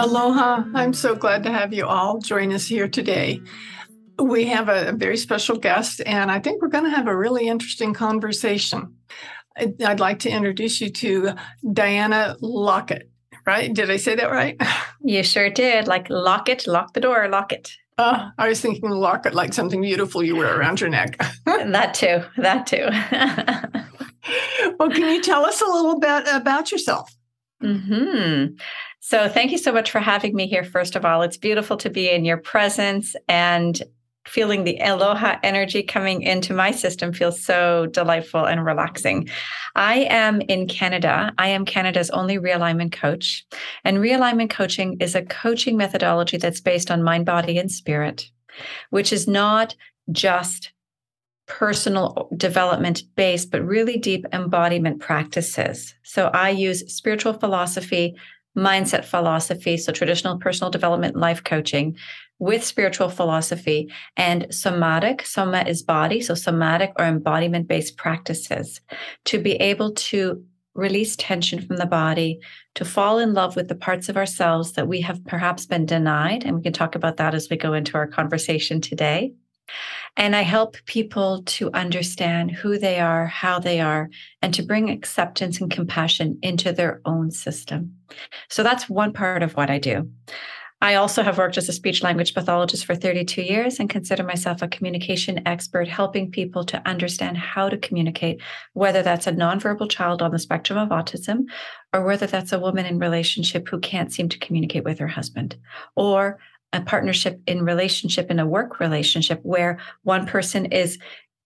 Aloha. I'm so glad to have you all join us here today. We have a, very special guest, and I think we're going to have a really interesting conversation. I'd like to introduce you to Diana Lockett, right? Did I say that right? You sure did. Like lock it, lock the door, lock it. Uh, I was thinking lock it like something beautiful you wear around your neck. that too. That too. well, can you tell us a little bit about yourself? Hmm. So, thank you so much for having me here. First of all, it's beautiful to be in your presence and feeling the aloha energy coming into my system feels so delightful and relaxing. I am in Canada. I am Canada's only realignment coach. And realignment coaching is a coaching methodology that's based on mind, body, and spirit, which is not just personal development based, but really deep embodiment practices. So I use spiritual philosophy, mindset philosophy, so traditional personal development life coaching with spiritual philosophy and somatic, soma is body, so somatic or embodiment based practices to be able to release tension from the body, to fall in love with the parts of ourselves that we have perhaps been denied. And we can talk about that as we go into our conversation today. And I help people to understand who they are, how they are, and to bring acceptance and compassion into their own system. So that's one part of what I do. I also have worked as a speech language pathologist for 32 years and consider myself a communication expert, helping people to understand how to communicate, whether that's a nonverbal child on the spectrum of autism, or whether that's a woman in relationship who can't seem to communicate with her husband, or a partnership in relationship in a work relationship where one person is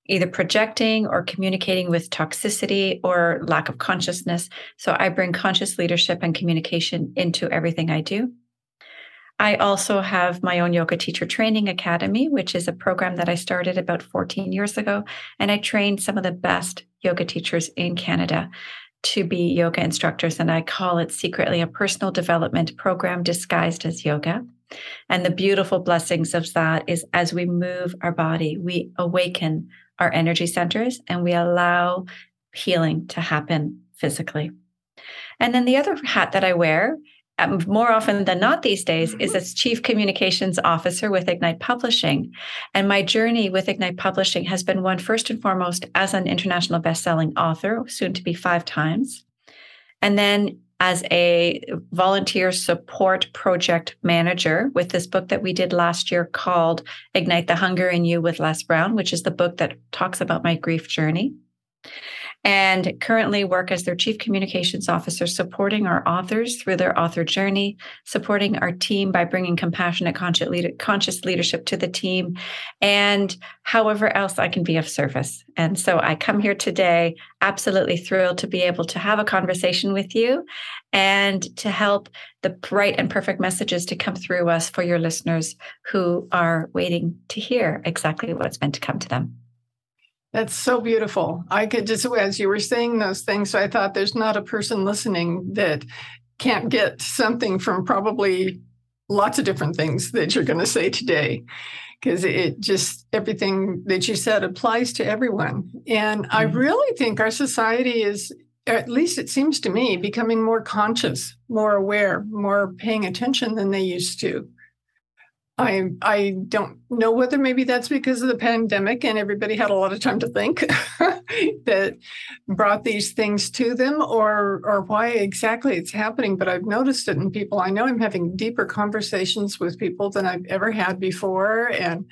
either projecting or communicating with toxicity or lack of consciousness. So I bring conscious leadership and communication into everything I do. I also have my own yoga teacher training academy, which is a program that I started about 14 years ago. And I trained some of the best yoga teachers in Canada to be yoga instructors. And I call it secretly a personal development program disguised as yoga. And the beautiful blessings of that is as we move our body, we awaken our energy centers and we allow healing to happen physically. And then the other hat that I wear um, more often than not these days is mm-hmm. as chief communications officer with Ignite Publishing. And my journey with Ignite Publishing has been one first and foremost as an international best-selling author, soon to be five times. And then as a volunteer support project manager with this book that we did last year called Ignite the Hunger in You with Les Brown, which is the book that talks about my grief journey and currently work as their chief communications officer, supporting our authors through their author journey, supporting our team by bringing compassionate, conscious leadership to the team, and however else I can be of service. And so I come here today absolutely thrilled to be able to have a conversation with you and to help the bright and perfect messages to come through us for your listeners who are waiting to hear exactly what's meant to come to them. That's so beautiful. I could just, as you were saying those things, I thought there's not a person listening that can't get something from probably lots of different things that you're going to say today because it just everything that you said applies to everyone and mm-hmm. i really think our society is at least it seems to me becoming more conscious more aware more paying attention than they used to I I don't know whether maybe that's because of the pandemic and everybody had a lot of time to think that brought these things to them or or why exactly it's happening but I've noticed it in people I know I'm having deeper conversations with people than I've ever had before and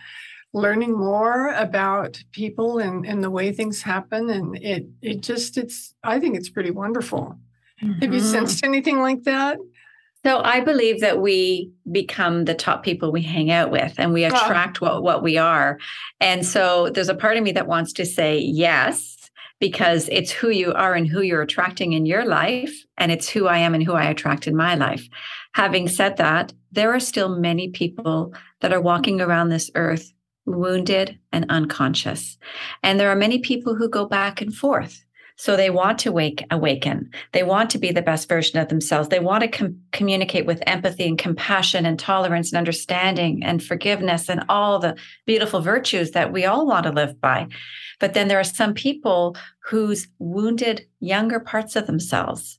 learning more about people and, and the way things happen and it it just it's I think it's pretty wonderful. Mm-hmm. Have you mm-hmm. sensed anything like that? So I believe that we become the top people we hang out with and we ah. attract what, what we are. And so there's a part of me that wants to say yes, because it's who you are and who you're attracting in your life, and it's who I am and who I attract in my life. Having said that, there are still many people that are walking around this earth wounded and unconscious. And there are many people who go back and forth. So they want to wake, awaken. They want to be the best version of themselves. They want to com- communicate with empathy and compassion and tolerance and understanding and forgiveness and all the beautiful virtues that we all want to live by. But then there are some people whose wounded younger parts of themselves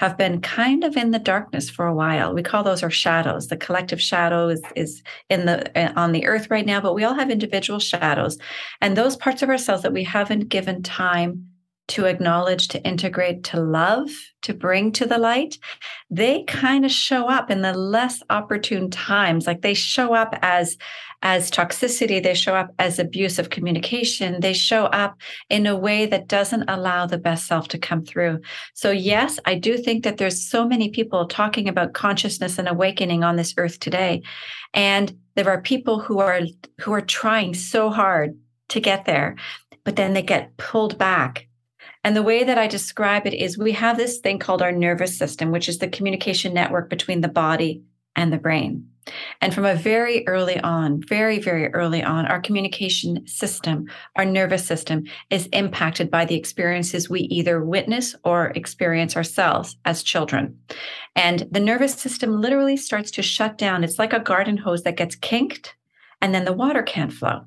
have been kind of in the darkness for a while. We call those our shadows. The collective shadow is, is in the uh, on the earth right now, but we all have individual shadows. And those parts of ourselves that we haven't given time to acknowledge, to integrate, to love, to bring to the light, they kind of show up in the less opportune times. Like they show up as as toxicity, they show up as abuse of communication, they show up in a way that doesn't allow the best self to come through. So yes, I do think that there's so many people talking about consciousness and awakening on this earth today. And there are people who are who are trying so hard to get there, but then they get pulled back and the way that I describe it is we have this thing called our nervous system, which is the communication network between the body and the brain. And from a very early on, very, very early on, our communication system, our nervous system is impacted by the experiences we either witness or experience ourselves as children. And the nervous system literally starts to shut down. It's like a garden hose that gets kinked and then the water can't flow.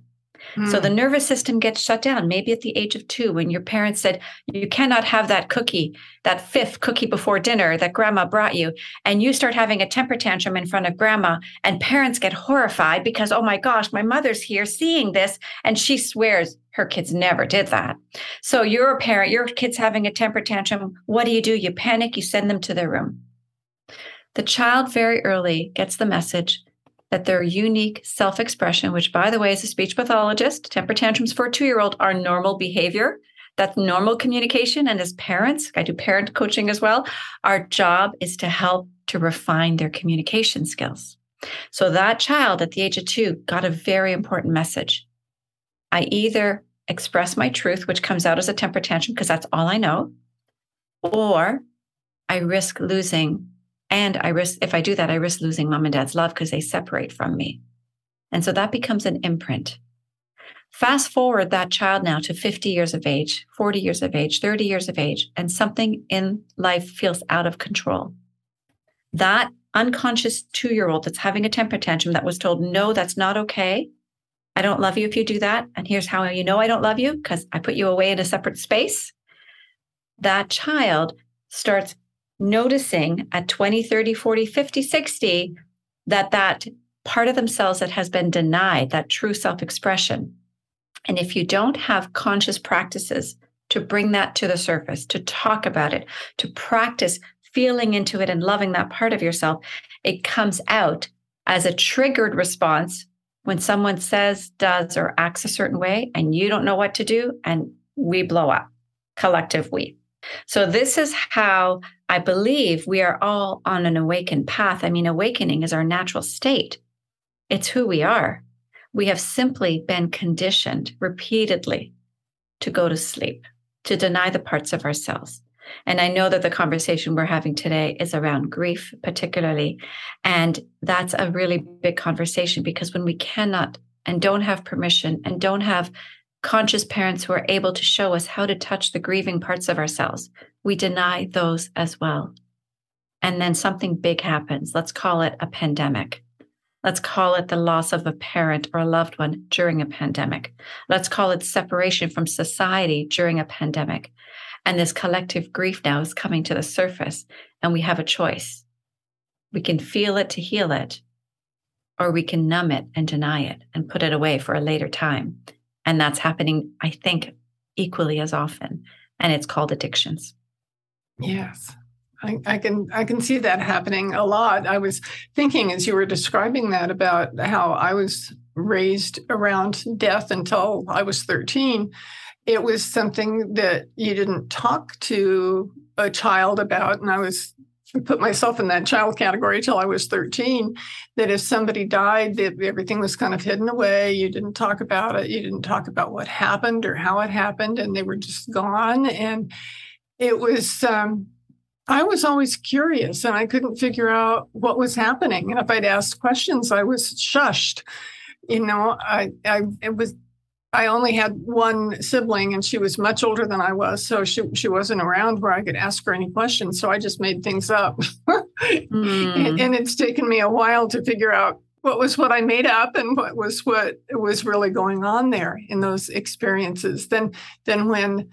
So the hmm. nervous system gets shut down, maybe at the age of two, when your parents said, You cannot have that cookie, that fifth cookie before dinner that grandma brought you. And you start having a temper tantrum in front of grandma, and parents get horrified because, oh my gosh, my mother's here seeing this. And she swears her kids never did that. So you're a parent, your kid's having a temper tantrum. What do you do? You panic, you send them to their room. The child very early gets the message that their unique self expression, which, by the way, is a speech pathologist, temper tantrums for a two year old are normal behavior. That's normal communication. And as parents, I do parent coaching as well. Our job is to help to refine their communication skills. So that child at the age of two got a very important message. I either express my truth, which comes out as a temper tantrum because that's all I know, or I risk losing and I risk, if I do that, I risk losing mom and dad's love because they separate from me. And so that becomes an imprint. Fast forward that child now to 50 years of age, 40 years of age, 30 years of age, and something in life feels out of control. That unconscious two year old that's having a temper tantrum that was told, no, that's not okay. I don't love you if you do that. And here's how you know I don't love you because I put you away in a separate space. That child starts noticing at 20, 30, 40, 50, 60 that that part of themselves that has been denied, that true self expression. And if you don't have conscious practices to bring that to the surface, to talk about it, to practice feeling into it and loving that part of yourself, it comes out as a triggered response when someone says, does, or acts a certain way, and you don't know what to do, and we blow up, collective we. So, this is how I believe we are all on an awakened path. I mean, awakening is our natural state, it's who we are. We have simply been conditioned repeatedly to go to sleep, to deny the parts of ourselves. And I know that the conversation we're having today is around grief, particularly. And that's a really big conversation because when we cannot and don't have permission and don't have conscious parents who are able to show us how to touch the grieving parts of ourselves, we deny those as well. And then something big happens. Let's call it a pandemic. Let's call it the loss of a parent or a loved one during a pandemic. Let's call it separation from society during a pandemic. And this collective grief now is coming to the surface, and we have a choice. We can feel it to heal it, or we can numb it and deny it and put it away for a later time. And that's happening, I think, equally as often. And it's called addictions. Yes. I, I, can I can see that happening a lot. I was thinking as you were describing that about how I was raised around death until I was 13. It was something that you didn't talk to a child about. And I was put myself in that child category till I was 13 that if somebody died, that everything was kind of hidden away. You didn't talk about it. You didn't talk about what happened or how it happened, and they were just gone. And it was, um, I was always curious and I couldn't figure out what was happening. And if I'd asked questions, I was shushed. You know, I, I it was I only had one sibling and she was much older than I was. So she, she wasn't around where I could ask her any questions. So I just made things up. mm. and, and it's taken me a while to figure out what was what I made up and what was what was really going on there in those experiences. Then, then when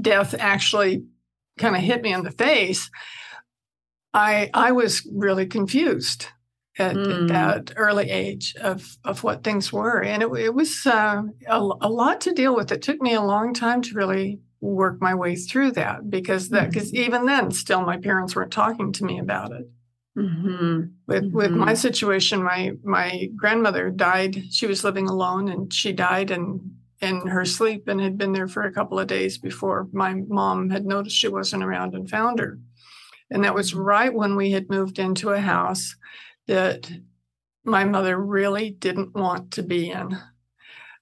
death actually kind of hit me in the face, I I was really confused at, mm. that early age of of what things were, and it, it was uh, a, a, lot to deal with. It took me a long time to really work my way through that because that because mm-hmm. even then, still my parents weren't talking to me about it. Mm-hmm. With mm-hmm. with my mm-hmm. situation, my my grandmother died. She was living alone, and she died in in her sleep and had been there for a couple of days before my mom had noticed she wasn't around and found her. And that was right when we had moved into a house that my mother really didn't want to be in.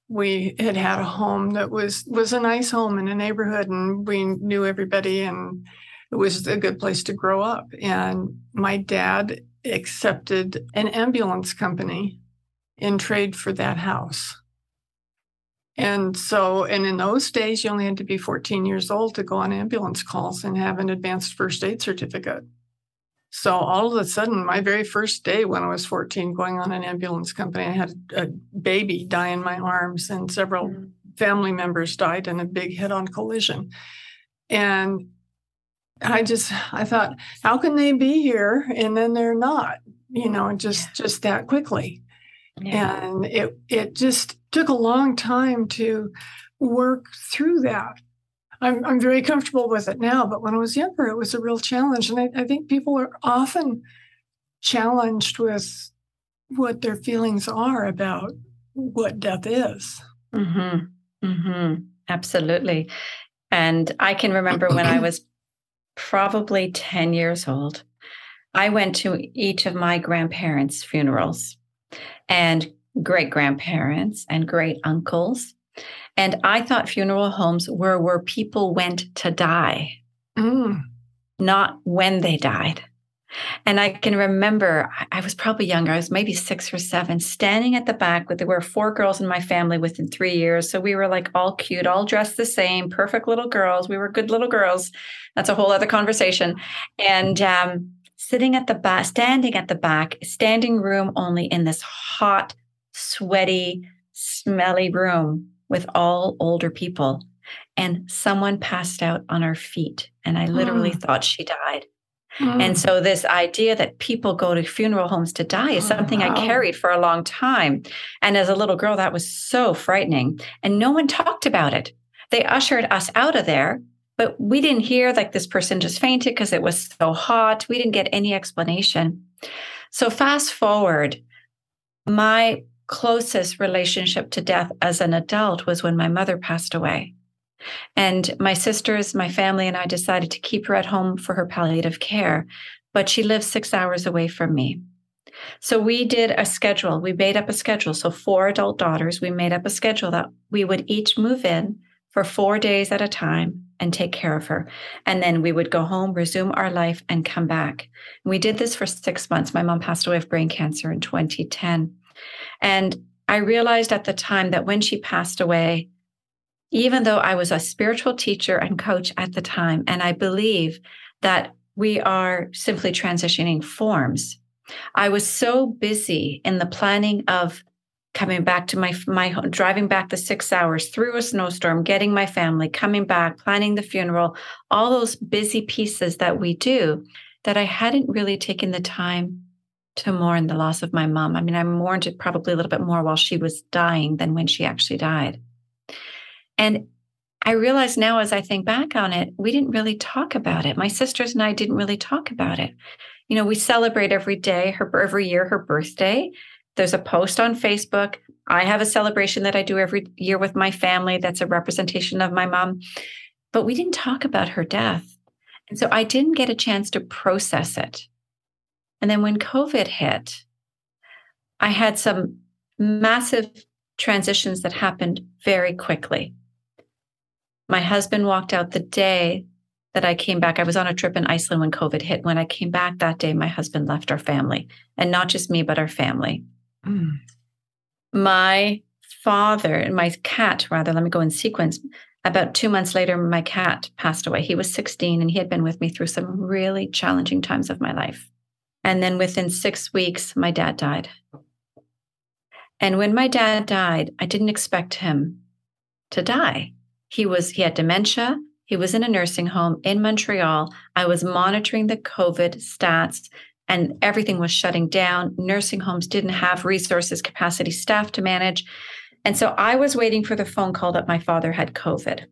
We had had a home that was was a nice home in a neighborhood, and we knew everybody, and it was a good place to grow up. And my dad accepted an ambulance company in trade for that house. And so, and in those days, you only had to be 14 years old to go on ambulance calls and have an advanced first aid certificate. So all of a sudden, my very first day when I was 14, going on an ambulance company, I had a baby die in my arms, and several mm-hmm. family members died in a big head-on collision. And I just I thought, how can they be here and then they're not? You know, just yeah. just that quickly. Yeah. And it it just took a long time to work through that. I'm, I'm very comfortable with it now, but when I was younger, it was a real challenge. And I, I think people are often challenged with what their feelings are about what death is. Mm-hmm. Mm-hmm. Absolutely. And I can remember when I was probably 10 years old, I went to each of my grandparents' funerals and great grandparents and great uncles. And I thought funeral homes were where people went to die, mm. not when they died. And I can remember I was probably younger, I was maybe six or seven, standing at the back with there were four girls in my family within three years. So we were like all cute, all dressed the same, perfect little girls. We were good little girls. That's a whole other conversation. And um, sitting at the back, standing at the back, standing room only in this hot, sweaty, smelly room with all older people. And someone passed out on our feet. And I literally mm. thought she died. Mm. And so, this idea that people go to funeral homes to die is oh, something wow. I carried for a long time. And as a little girl, that was so frightening. And no one talked about it. They ushered us out of there, but we didn't hear like this person just fainted because it was so hot. We didn't get any explanation. So, fast forward, my closest relationship to death as an adult was when my mother passed away. And my sisters, my family, and I decided to keep her at home for her palliative care, but she lived six hours away from me. So we did a schedule. We made up a schedule. So, four adult daughters, we made up a schedule that we would each move in for four days at a time and take care of her. And then we would go home, resume our life, and come back. We did this for six months. My mom passed away of brain cancer in 2010. And I realized at the time that when she passed away, even though I was a spiritual teacher and coach at the time, and I believe that we are simply transitioning forms, I was so busy in the planning of coming back to my my driving back the 6 hours through a snowstorm getting my family coming back planning the funeral all those busy pieces that we do that I hadn't really taken the time to mourn the loss of my mom. I mean, I mourned it probably a little bit more while she was dying than when she actually died. And I realize now as I think back on it, we didn't really talk about it. My sisters and I didn't really talk about it. You know, we celebrate every day, her every year, her birthday. There's a post on Facebook. I have a celebration that I do every year with my family that's a representation of my mom. But we didn't talk about her death. And so I didn't get a chance to process it. And then when COVID hit, I had some massive transitions that happened very quickly. My husband walked out the day that I came back. I was on a trip in Iceland when COVID hit. When I came back that day, my husband left our family, and not just me, but our family. Mm. My father and my cat, rather, let me go in sequence. About two months later, my cat passed away. He was 16 and he had been with me through some really challenging times of my life. And then within six weeks, my dad died. And when my dad died, I didn't expect him to die. He was, he had dementia. He was in a nursing home in Montreal. I was monitoring the COVID stats and everything was shutting down. Nursing homes didn't have resources, capacity, staff to manage. And so I was waiting for the phone call that my father had COVID.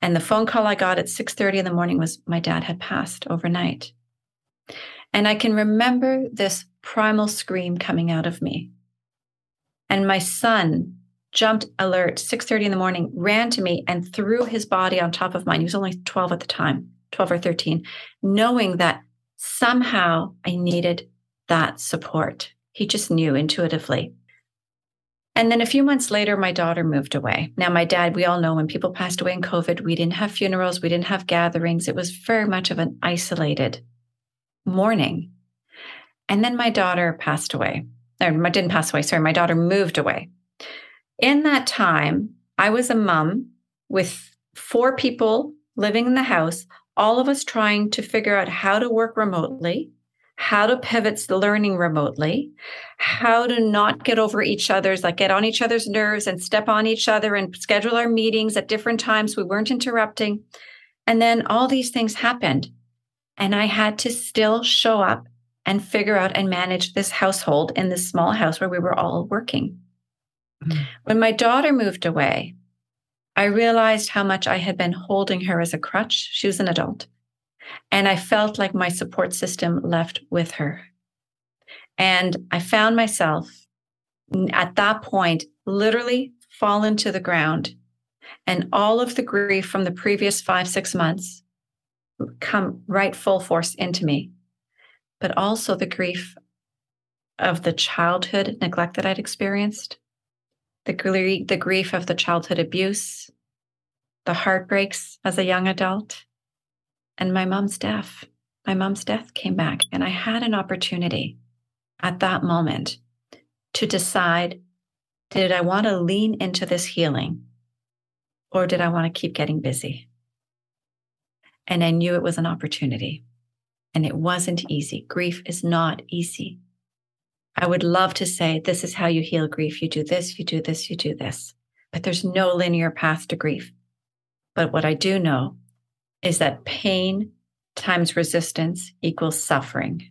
And the phone call I got at 6:30 in the morning was my dad had passed overnight. And I can remember this primal scream coming out of me. And my son jumped alert 6:30 in the morning, ran to me and threw his body on top of mine. He was only 12 at the time, 12 or 13, knowing that somehow I needed that support. He just knew intuitively. And then a few months later, my daughter moved away. Now, my dad, we all know when people passed away in COVID, we didn't have funerals, we didn't have gatherings. It was very much of an isolated mourning. And then my daughter passed away, or didn't pass away, sorry, my daughter moved away. In that time, I was a mom with four people living in the house, all of us trying to figure out how to work remotely how to pivot learning remotely, how to not get over each other's, like get on each other's nerves and step on each other and schedule our meetings at different times. We weren't interrupting. And then all these things happened. And I had to still show up and figure out and manage this household in this small house where we were all working. Mm-hmm. When my daughter moved away, I realized how much I had been holding her as a crutch. She was an adult. And I felt like my support system left with her. And I found myself at that point literally fallen to the ground. And all of the grief from the previous five, six months come right full force into me. But also the grief of the childhood neglect that I'd experienced, the, gr- the grief of the childhood abuse, the heartbreaks as a young adult, and my mom's death. My mom's death came back, and I had an opportunity at that moment to decide did I want to lean into this healing or did I want to keep getting busy? And I knew it was an opportunity and it wasn't easy. Grief is not easy. I would love to say, this is how you heal grief. You do this, you do this, you do this. But there's no linear path to grief. But what I do know is that pain times resistance equals suffering.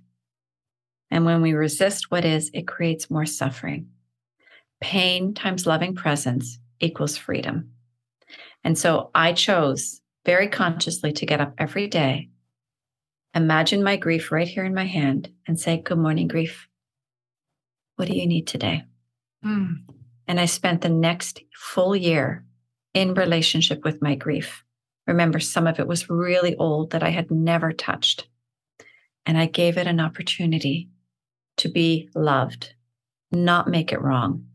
And when we resist what is, it creates more suffering. Pain times loving presence equals freedom. And so I chose very consciously to get up every day, imagine my grief right here in my hand, and say, Good morning, grief. What do you need today? Mm. And I spent the next full year in relationship with my grief. Remember, some of it was really old that I had never touched. And I gave it an opportunity to be loved, not make it wrong,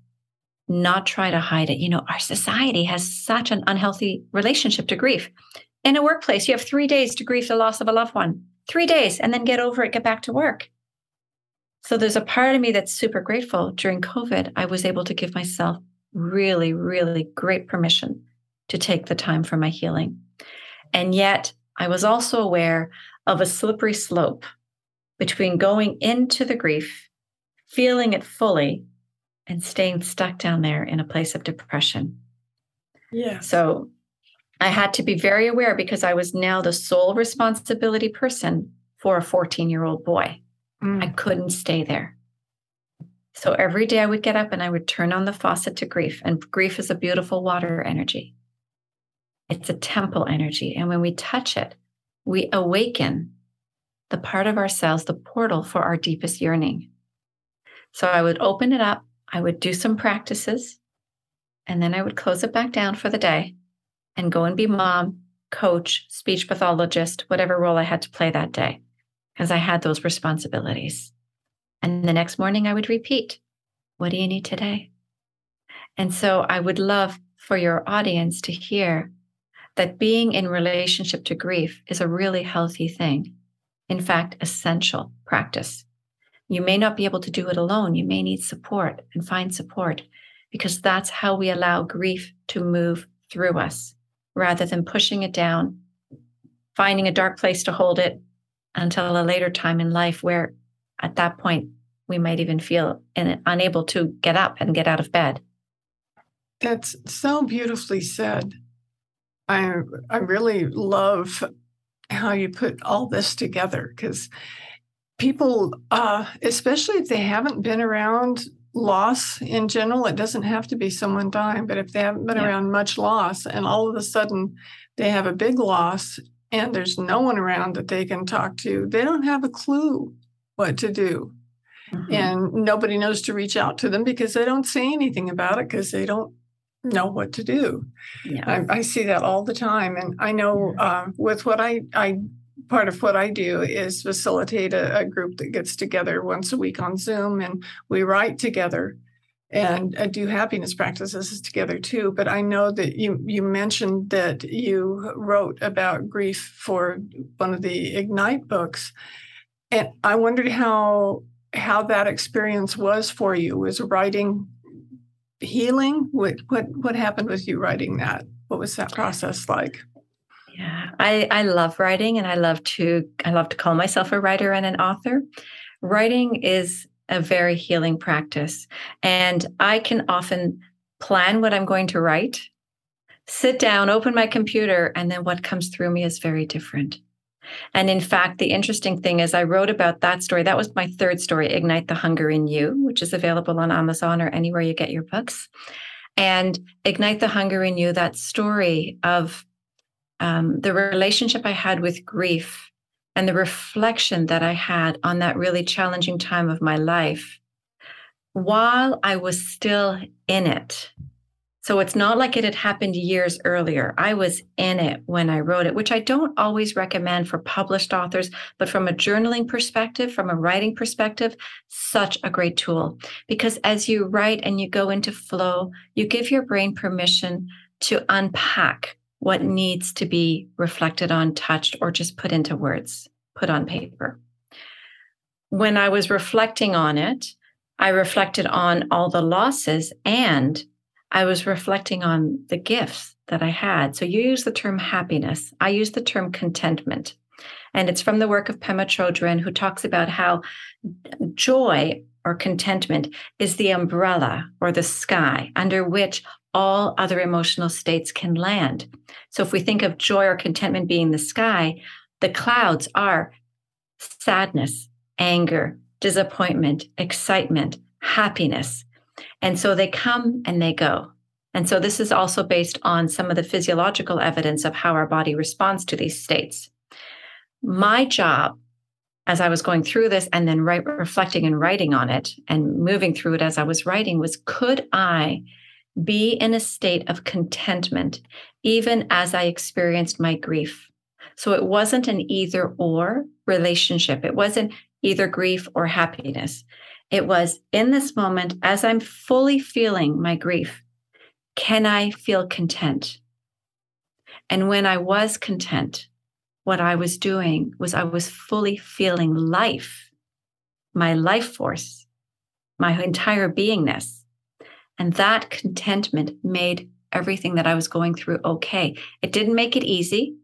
not try to hide it. You know, our society has such an unhealthy relationship to grief. In a workplace, you have three days to grieve the loss of a loved one, three days, and then get over it, get back to work. So there's a part of me that's super grateful. During COVID, I was able to give myself really, really great permission to take the time for my healing. And yet, I was also aware of a slippery slope between going into the grief, feeling it fully, and staying stuck down there in a place of depression. Yeah. So I had to be very aware because I was now the sole responsibility person for a 14 year old boy. Mm. I couldn't stay there. So every day I would get up and I would turn on the faucet to grief. And grief is a beautiful water energy. It's a temple energy. And when we touch it, we awaken the part of ourselves, the portal for our deepest yearning. So I would open it up, I would do some practices, and then I would close it back down for the day and go and be mom, coach, speech pathologist, whatever role I had to play that day, because I had those responsibilities. And the next morning I would repeat, What do you need today? And so I would love for your audience to hear that being in relationship to grief is a really healthy thing. In fact, essential practice. You may not be able to do it alone. You may need support and find support because that's how we allow grief to move through us rather than pushing it down, finding a dark place to hold it until a later time in life where at that point we might even feel in, unable to get up and get out of bed. That's so beautifully said. I I really love how you put all this together because people, uh, especially if they haven't been around loss in general, it doesn't have to be someone dying, but if they haven't been yeah. around much loss and all of a sudden they have a big loss and there's no one around that they can talk to, they don't have a clue what to do. Mm-hmm. And nobody knows to reach out to them because they don't say anything about it because they don't know what to do. Yeah. I, I, see that all the time. And I know uh, with what I, I part of what I do is facilitate a, a, group that gets together once a week on Zoom and we write together and uh, do happiness practices together too. But I know that you you mentioned that you wrote about grief for one of the Ignite books, and I wondered how how that experience was for you. Was writing healing? What what what happened with you writing that? What was that process like? Yeah, I, I love writing and I love to I love to call myself a writer and an author. Writing is a very healing practice. And I can often plan what I'm going to write, sit down, open my computer, and then what comes through me is very different. And in fact, the interesting thing is, I wrote about that story. That was my third story, Ignite the Hunger in You, which is available on Amazon or anywhere you get your books. And Ignite the Hunger in You, that story of um, the relationship I had with grief and the reflection that I had on that really challenging time of my life while I was still in it. So it's not like it had happened years earlier. I was in it when I wrote it, which I don't always recommend for published authors, but from a journaling perspective, from a writing perspective, such a great tool. Because as you write and you go into flow, you give your brain permission to unpack what needs to be reflected on, touched, or just put into words, put on paper. When I was reflecting on it, I reflected on all the losses and I was reflecting on the gifts that I had. So you use the term happiness, I use the term contentment. And it's from the work of Pema Chodron, who talks about how joy or contentment is the umbrella or the sky under which all other emotional states can land. So if we think of joy or contentment being the sky, the clouds are sadness, anger, disappointment, excitement, happiness. And so they come and they go. And so this is also based on some of the physiological evidence of how our body responds to these states. My job as I was going through this and then reflecting and writing on it and moving through it as I was writing was could I be in a state of contentment, even as I experienced my grief. So it wasn't an either or relationship. It wasn't either grief or happiness. It was in this moment, as I'm fully feeling my grief, can I feel content? And when I was content, what I was doing was I was fully feeling life, my life force, my entire beingness. And that contentment made everything that I was going through okay. It didn't make it easy.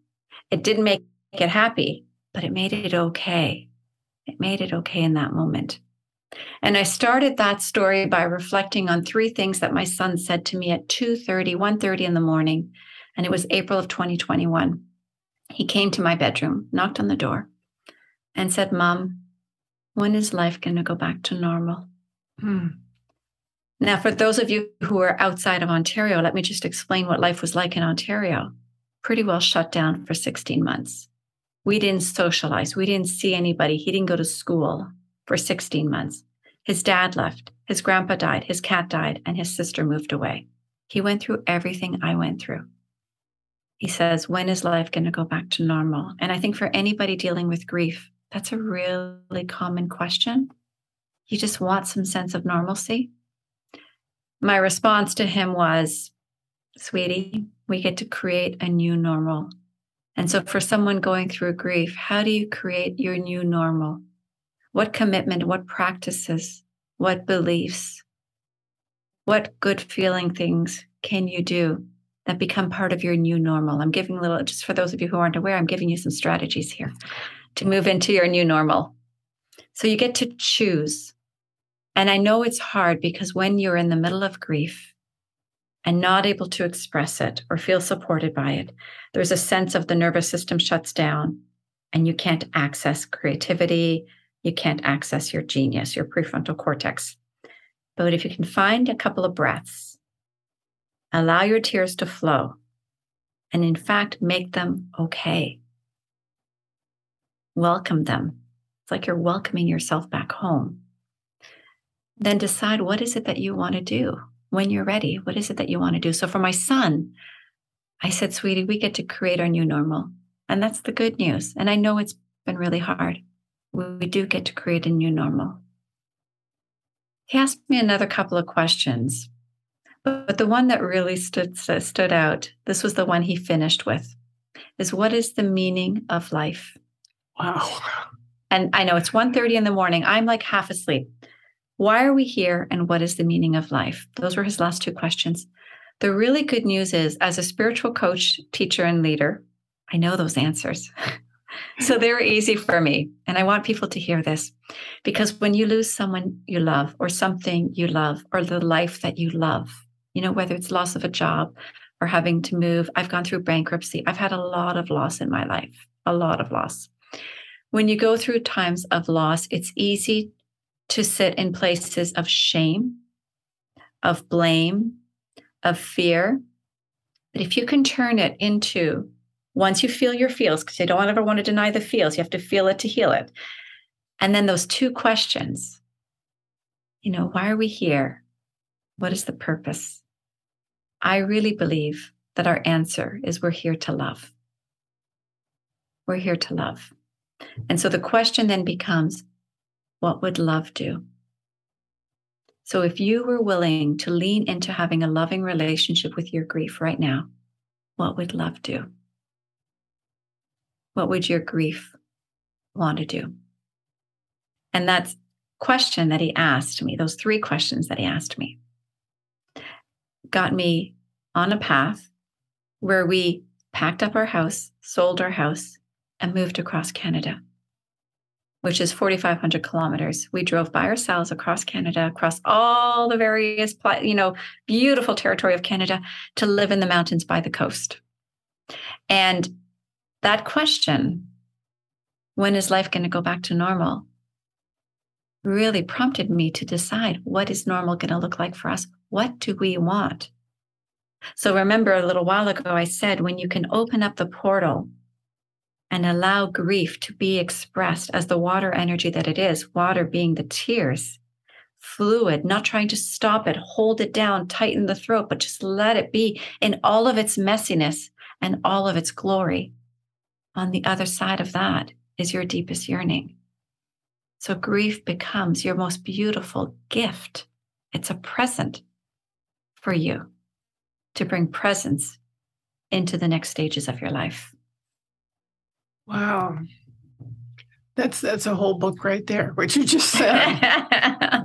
It didn't make it happy, but it made it okay. It made it okay in that moment. And I started that story by reflecting on three things that my son said to me at 2:30, 1:30 in the morning, and it was April of 2021. He came to my bedroom, knocked on the door, and said, "Mom, when is life going to go back to normal?" Hmm. Now, for those of you who are outside of Ontario, let me just explain what life was like in Ontario. Pretty well shut down for 16 months. We didn't socialize. We didn't see anybody. He didn't go to school for 16 months. His dad left. His grandpa died. His cat died. And his sister moved away. He went through everything I went through. He says, When is life going to go back to normal? And I think for anybody dealing with grief, that's a really common question. You just want some sense of normalcy. My response to him was, Sweetie, we get to create a new normal. And so, for someone going through grief, how do you create your new normal? What commitment, what practices, what beliefs, what good feeling things can you do that become part of your new normal? I'm giving little, just for those of you who aren't aware, I'm giving you some strategies here to move into your new normal. So you get to choose. And I know it's hard because when you're in the middle of grief and not able to express it or feel supported by it, there's a sense of the nervous system shuts down and you can't access creativity. You can't access your genius, your prefrontal cortex. But if you can find a couple of breaths, allow your tears to flow, and in fact, make them okay. Welcome them. It's like you're welcoming yourself back home. Then decide what is it that you want to do when you're ready. What is it that you want to do? So for my son, I said, sweetie, we get to create our new normal. And that's the good news. And I know it's been really hard. We do get to create a new normal. He asked me another couple of questions, but the one that really stood, stood out, this was the one he finished with, is what is the meaning of life? Wow. And I know it's 1.30 in the morning. I'm like half asleep. Why are we here and what is the meaning of life? Those were his last two questions. The really good news is, as a spiritual coach, teacher, and leader, I know those answers. so they're easy for me. And I want people to hear this because when you lose someone you love, or something you love, or the life that you love, you know, whether it's loss of a job or having to move, I've gone through bankruptcy. I've had a lot of loss in my life, a lot of loss. When you go through times of loss, it's easy to sit in places of shame, of blame, of fear. But if you can turn it into once you feel your feels, because you don't ever want to deny the feels, you have to feel it to heal it. And then those two questions you know, why are we here? What is the purpose? I really believe that our answer is we're here to love. We're here to love. And so the question then becomes what would love do? So if you were willing to lean into having a loving relationship with your grief right now, what would love do? What would your grief want to do? And that question that he asked me, those three questions that he asked me, got me on a path where we packed up our house, sold our house, and moved across Canada, which is 4,500 kilometers. We drove by ourselves across Canada, across all the various, you know, beautiful territory of Canada to live in the mountains by the coast. And that question, when is life going to go back to normal, really prompted me to decide what is normal going to look like for us? What do we want? So remember a little while ago, I said when you can open up the portal and allow grief to be expressed as the water energy that it is, water being the tears, fluid, not trying to stop it, hold it down, tighten the throat, but just let it be in all of its messiness and all of its glory on the other side of that is your deepest yearning. So grief becomes your most beautiful gift. It's a present for you to bring presence into the next stages of your life. Wow. That's that's a whole book right there, what you just said.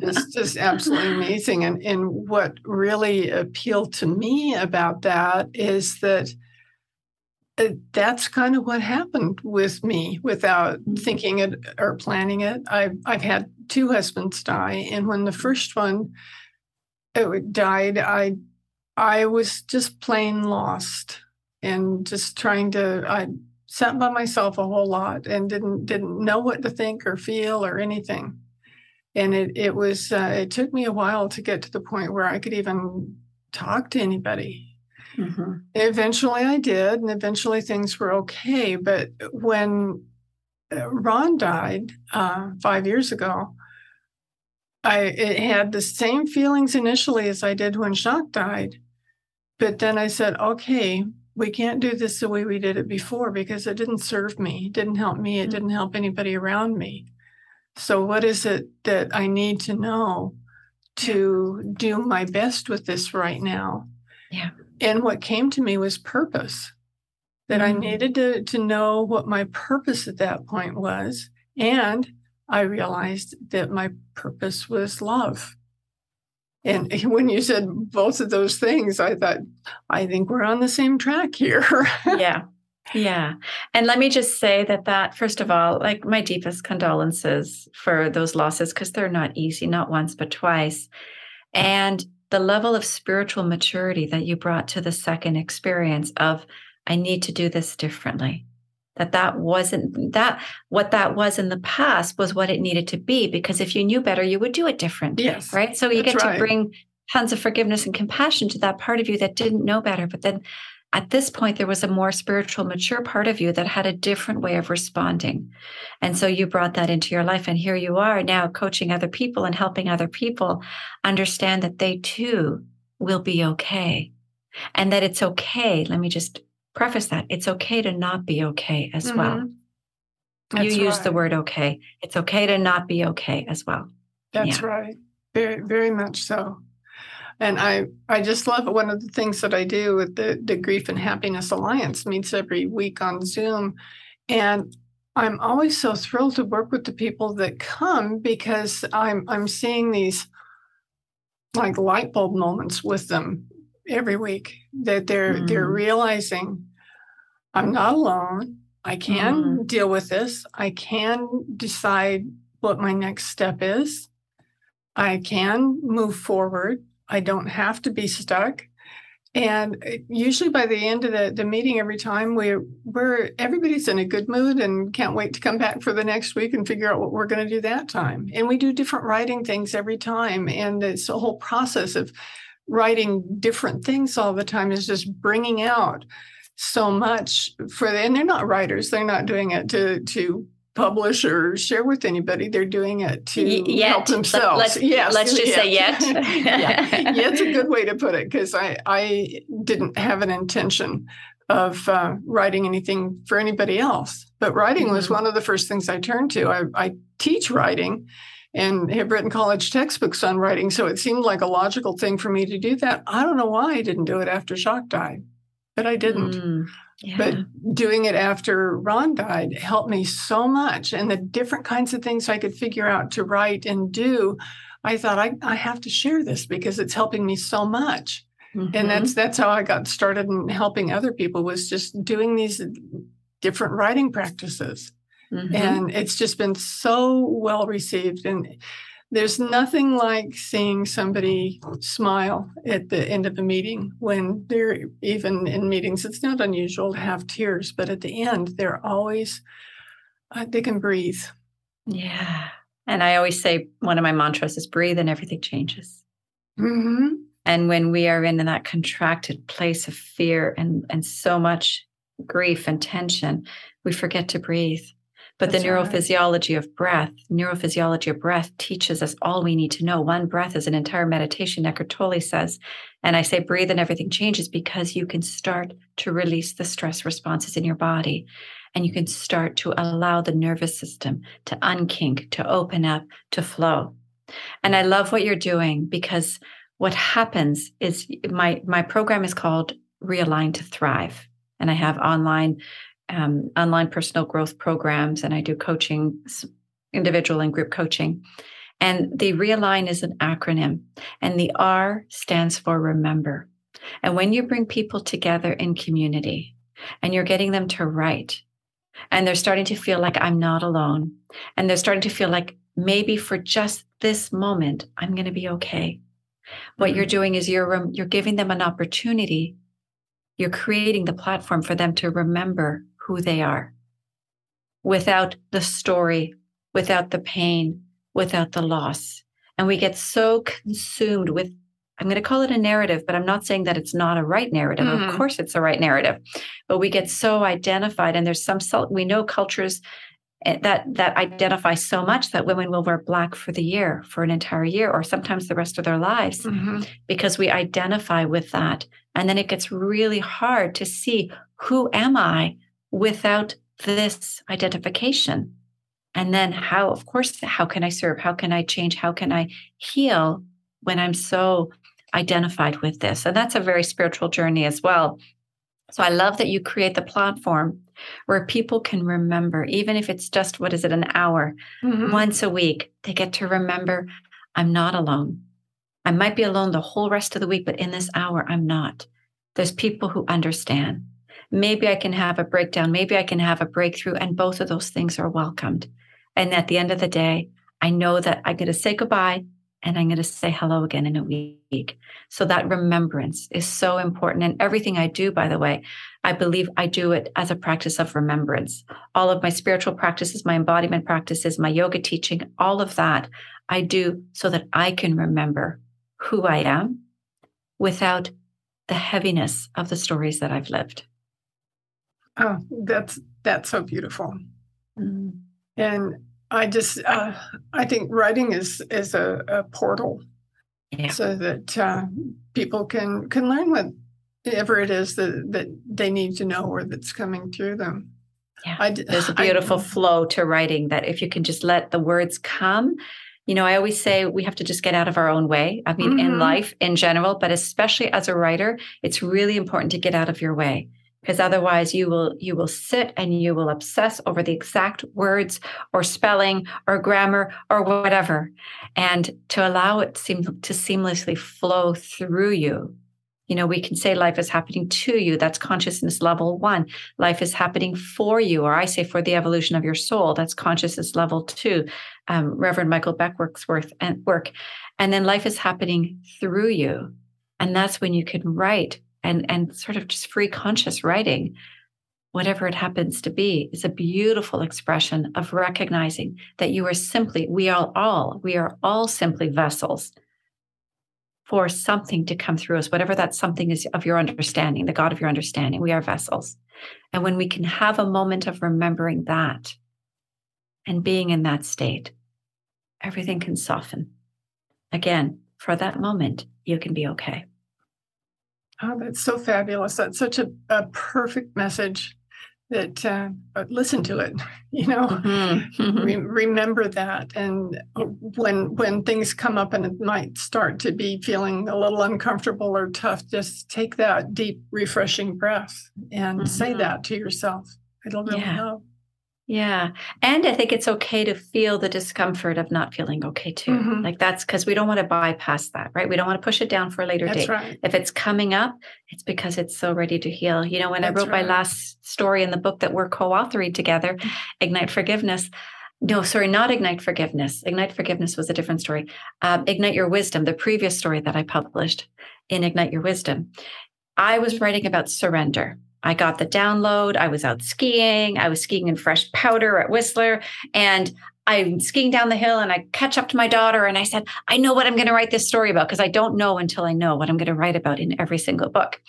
it's just absolutely amazing. And and what really appealed to me about that is that uh, that's kind of what happened with me without thinking it or planning it. I've I've had two husbands die, and when the first one uh, died, I I was just plain lost and just trying to. I sat by myself a whole lot and didn't didn't know what to think or feel or anything. And it it was uh, it took me a while to get to the point where I could even talk to anybody Mm-hmm. Eventually I did, and eventually things were okay. But when uh, Ron died uh, five years ago, I it had the same feelings initially as I did when Jacques died. But then I said, okay, we can't do this the way we did it before because it didn't serve me, it didn't help me, it Mm-hmm. didn't help anybody around me. So, what is it that I need to know to do my best with this right now? Yeah. And what came to me was purpose. That I Mhm. needed to, to know what my purpose at that point was. And I realized that my purpose was love. And when you said both of those things, I thought, I think we're on the same track here. yeah. Yeah. And let me just say that that first of all, like my deepest condolences for those losses because they're not easy, not once but twice. And the level of spiritual maturity that you brought to the second experience of I need to do this differently. That that wasn't that what that was in the past was what it needed to be because if you knew better you would do it different. yes. Right? So you get right. to bring tons of forgiveness and compassion to that part of you that didn't know better but then at this point there was a more spiritual mature part of you that had a different way of responding and so you brought that into your life and here you are now coaching other people and helping other people understand that they too will be okay and that it's okay let me just preface that it's okay to not be okay as well Mhm. you That's use the word okay it's okay to not be okay as well That's right. Very, very much so. And I, I just love it. One of the things that I do with the, the Grief and Happiness Alliance meets every week on Zoom. And I'm always so thrilled to work with the people that come because I'm I'm seeing these like light bulb moments with them every week that they're they're Mm. realizing I'm not alone. I can deal with this. I can decide what my next step is. I can move forward. I don't have to be stuck. And uh, usually by the end of the, the meeting, every time we're we're everybody's in a good mood and can't wait to come back for the next week and figure out what we're going to do that time. And we do different writing things every time. And it's a whole process of writing different things all the time is just bringing out so much for them. and they're not writers. They're not doing it to to publish or share with anybody. They're doing it to yet. help themselves. let's- yes, let's just say yet. yeah, it's a good way to put it because I I didn't have an intention of uh, writing anything for anybody else, but writing was Mhm. one of the first things I turned to. I, I teach writing and have written college textbooks on writing, so it seemed like a logical thing for me to do that. I don't know why I didn't do it after Shock died, but I didn't Mm, yeah. but doing it after Ron died helped me so much. And the different kinds of things I could figure out to write and do, I thought I, I have to share this because it's helping me so much. Mhm. And that's that's how I got started in helping other people was just doing these different writing practices. Mhm. And it's just been so well received. And there's nothing like seeing somebody smile at the end of a meeting when they're even in meetings. It's not unusual to have tears, but at the end, they're always, uh, they can breathe. yeah. And I always say one of my mantras is breathe and everything changes. hmm And when we are in that contracted place of fear and, and so much grief and tension, we forget to breathe. But That's the right. neurophysiology of breath, neurophysiology of breath teaches us all we need to know. One breath is an entire meditation, Eckhart Tolle says. And I say breathe and everything changes because you can start to release the stress responses in your body. And you can start to allow the nervous system to unkink, to open up, to flow. And I love what you're doing because what happens is my my program is called Realign to Thrive, and I have online um, online personal growth programs, and I do coaching, individual and group coaching. And the Realign is an acronym, and the R stands for remember. And when you bring people together in community, and you're getting them to write, and they're starting to feel like I'm not alone, and they're starting to feel like maybe for just this moment, I'm going to be okay. What you're doing is you're you're giving them an opportunity. You're creating the platform for them to remember who they are without the story, without the pain, without the loss. And we get so consumed with I'm going to call it a narrative, but I'm not saying that it's not a right narrative. Mhm. Of course, it's a right narrative, but we get so identified, and there's some we know cultures eh, that that identify so much that women will wear black for the year, for an entire year, or sometimes the rest of their lives, hmm because we identify with that And then it gets really hard to see who am I without this identification. And then how, of course, how can I serve? How can I change? How can I heal when I'm so identified with this? And that's a very spiritual journey as well. So I love that you create the platform where people can remember, even if it's just, what is it, an hour, mm-hmm. once a week, they get to remember I'm not alone. I might be alone the whole rest of the week, but in this hour, I'm not. There's people who understand. Maybe I can have a breakdown. Maybe I can have a breakthrough. And both of those things are welcomed. And at the end of the day, I know that I'm going to say goodbye and I'm going to say hello again in a week. So that remembrance is so important. And everything I do, by the way, I believe I do it as a practice of remembrance. All of my spiritual practices, my embodiment practices, my yoga teaching, all of that I do so that I can remember who I am without the heaviness of the stories that I've lived. Oh, that's that's so beautiful. Mm. And I just uh, I think writing is is a, a portal, yeah. so that uh, people can can learn whatever it is that that they need to know or that's coming through them. Yeah, I, there's a beautiful I, flow to writing that if you can just let the words come. You know, I always say we have to just get out of our own way. I mean, mm-hmm. in life in general, but especially as a writer, it's really important to get out of your way because otherwise you will you will sit and you will obsess over the exact words or spelling or grammar or whatever. And to allow it seem to seamlessly flow through you you know we can say life is happening to you. That's consciousness level 1 life is happening for you or i say for the evolution of your soul. That's consciousness level 2 um, reverend michael Beckwith's and work. And then life is happening through you. And that's when you can write and and sort of just free conscious writing whatever it happens to be is a beautiful expression of recognizing that you are simply we are all we are all simply vessels for something to come through us whatever that something is of your understanding the god of your understanding we are vessels. And when we can have a moment of remembering that and being in that state everything can soften. Again for that moment you can be okay Oh, that's so fabulous. That's such a, a perfect message that uh, listen to it you know mm-hmm. mm-hmm. Re- remember that and when when things come up and it might start to be feeling a little uncomfortable or tough just take that deep refreshing breath and mm-hmm. say that to yourself it'll really yeah. help yeah. And I think it's okay to feel the discomfort of not feeling okay too. Mm-hmm. Like that's because we don't want to bypass that, right? We don't want to push it down for a later that's date. Right. If it's coming up, it's because it's so ready to heal. You know, when that's I wrote right. my last story in the book that we're co authoring together, mm. Ignite Forgiveness, no, sorry, not Ignite Forgiveness. Ignite Forgiveness was a different story. Um, Ignite Your Wisdom, the previous story that I published in Ignite Your Wisdom. I was writing about surrender I got the download. I was out skiing. I was skiing in fresh powder at Whistler. And I'm skiing down the hill and I catch up to my daughter and I said, I know what I'm going to write this story about because I don't know until I know what I'm going to write about in every single book.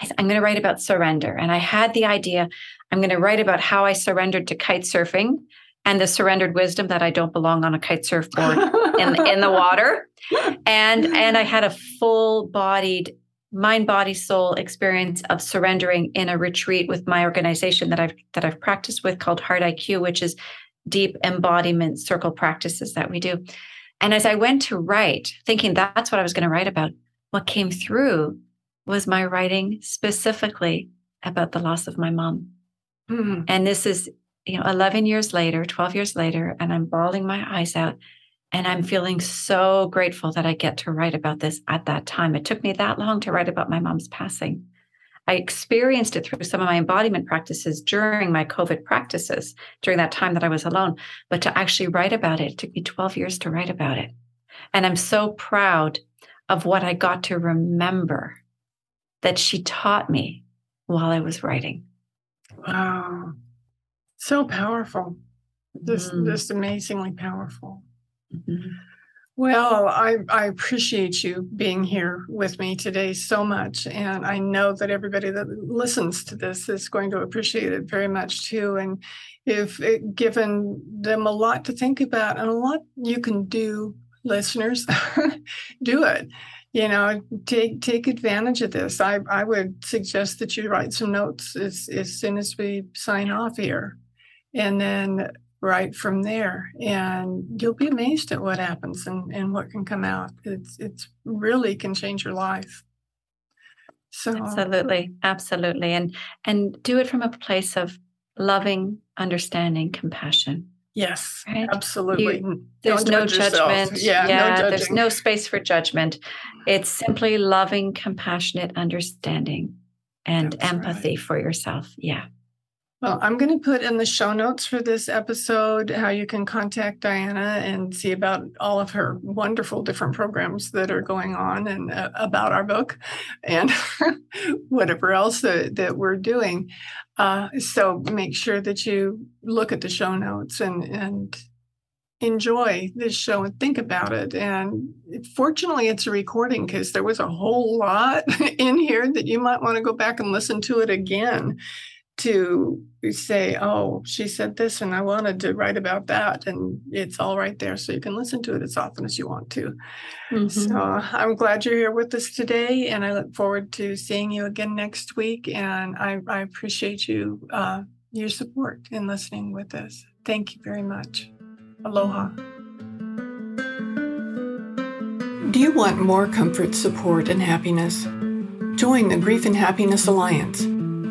I am going to write about surrender. And I had the idea I'm going to write about how I surrendered to kite surfing and the surrendered wisdom that I don't belong on a kite surfboard in, in the water. And, and I had a full bodied mind body soul experience of surrendering in a retreat with my organization that I've that I've practiced with called Heart IQ which is deep embodiment circle practices that we do and as I went to write thinking that's what I was going to write about what came through was my writing specifically about the loss of my mom mm-hmm. and this is you know 11 years later 12 years later and I'm bawling my eyes out and I'm feeling so grateful that I get to write about this at that time. It took me that long to write about my mom's passing. I experienced it through some of my embodiment practices during my COVID practices, during that time that I was alone. But to actually write about it, it took me 12 years to write about it. And I'm so proud of what I got to remember that she taught me while I was writing. Wow. So powerful. Just, mm. just amazingly powerful. Mm-hmm. Well, I, I appreciate you being here with me today so much. And I know that everybody that listens to this is going to appreciate it very much too. And if it, given them a lot to think about and a lot you can do, listeners, do it. you know, take take advantage of this. I I would suggest that you write some notes as as soon as we sign off here, and then write from there. And you'll be amazed at what happens and and what can come out. It's it's really can change your life. So absolutely, absolutely, and and do it from a place of loving, understanding, compassion. Yes, right? absolutely. You, there's no judgment. Yeah, yeah no there's no space for judgment. It's simply loving, compassionate understanding and That's empathy right. for yourself. Yeah. Well, I'm going to put in the show notes for this episode how you can contact Diana and see about all of her wonderful different programs that are going on and uh, about our book and whatever else that, that we're doing. Uh, so make sure that you look at the show notes and, and enjoy this show and think about it. And fortunately, it's a recording because there was a whole lot in here that you might want to go back and listen to it again to say, oh, she said this and I wanted to write about that. And it's all right there. So you can listen to it as often as you want to. Mm-hmm. So I'm glad you're here with us today. And I look forward to seeing you again next week. And I, I appreciate you, uh, your support in listening with us. Thank you very much. Aloha. Do you want more comfort, support, and happiness? Join the Grief and Happiness Alliance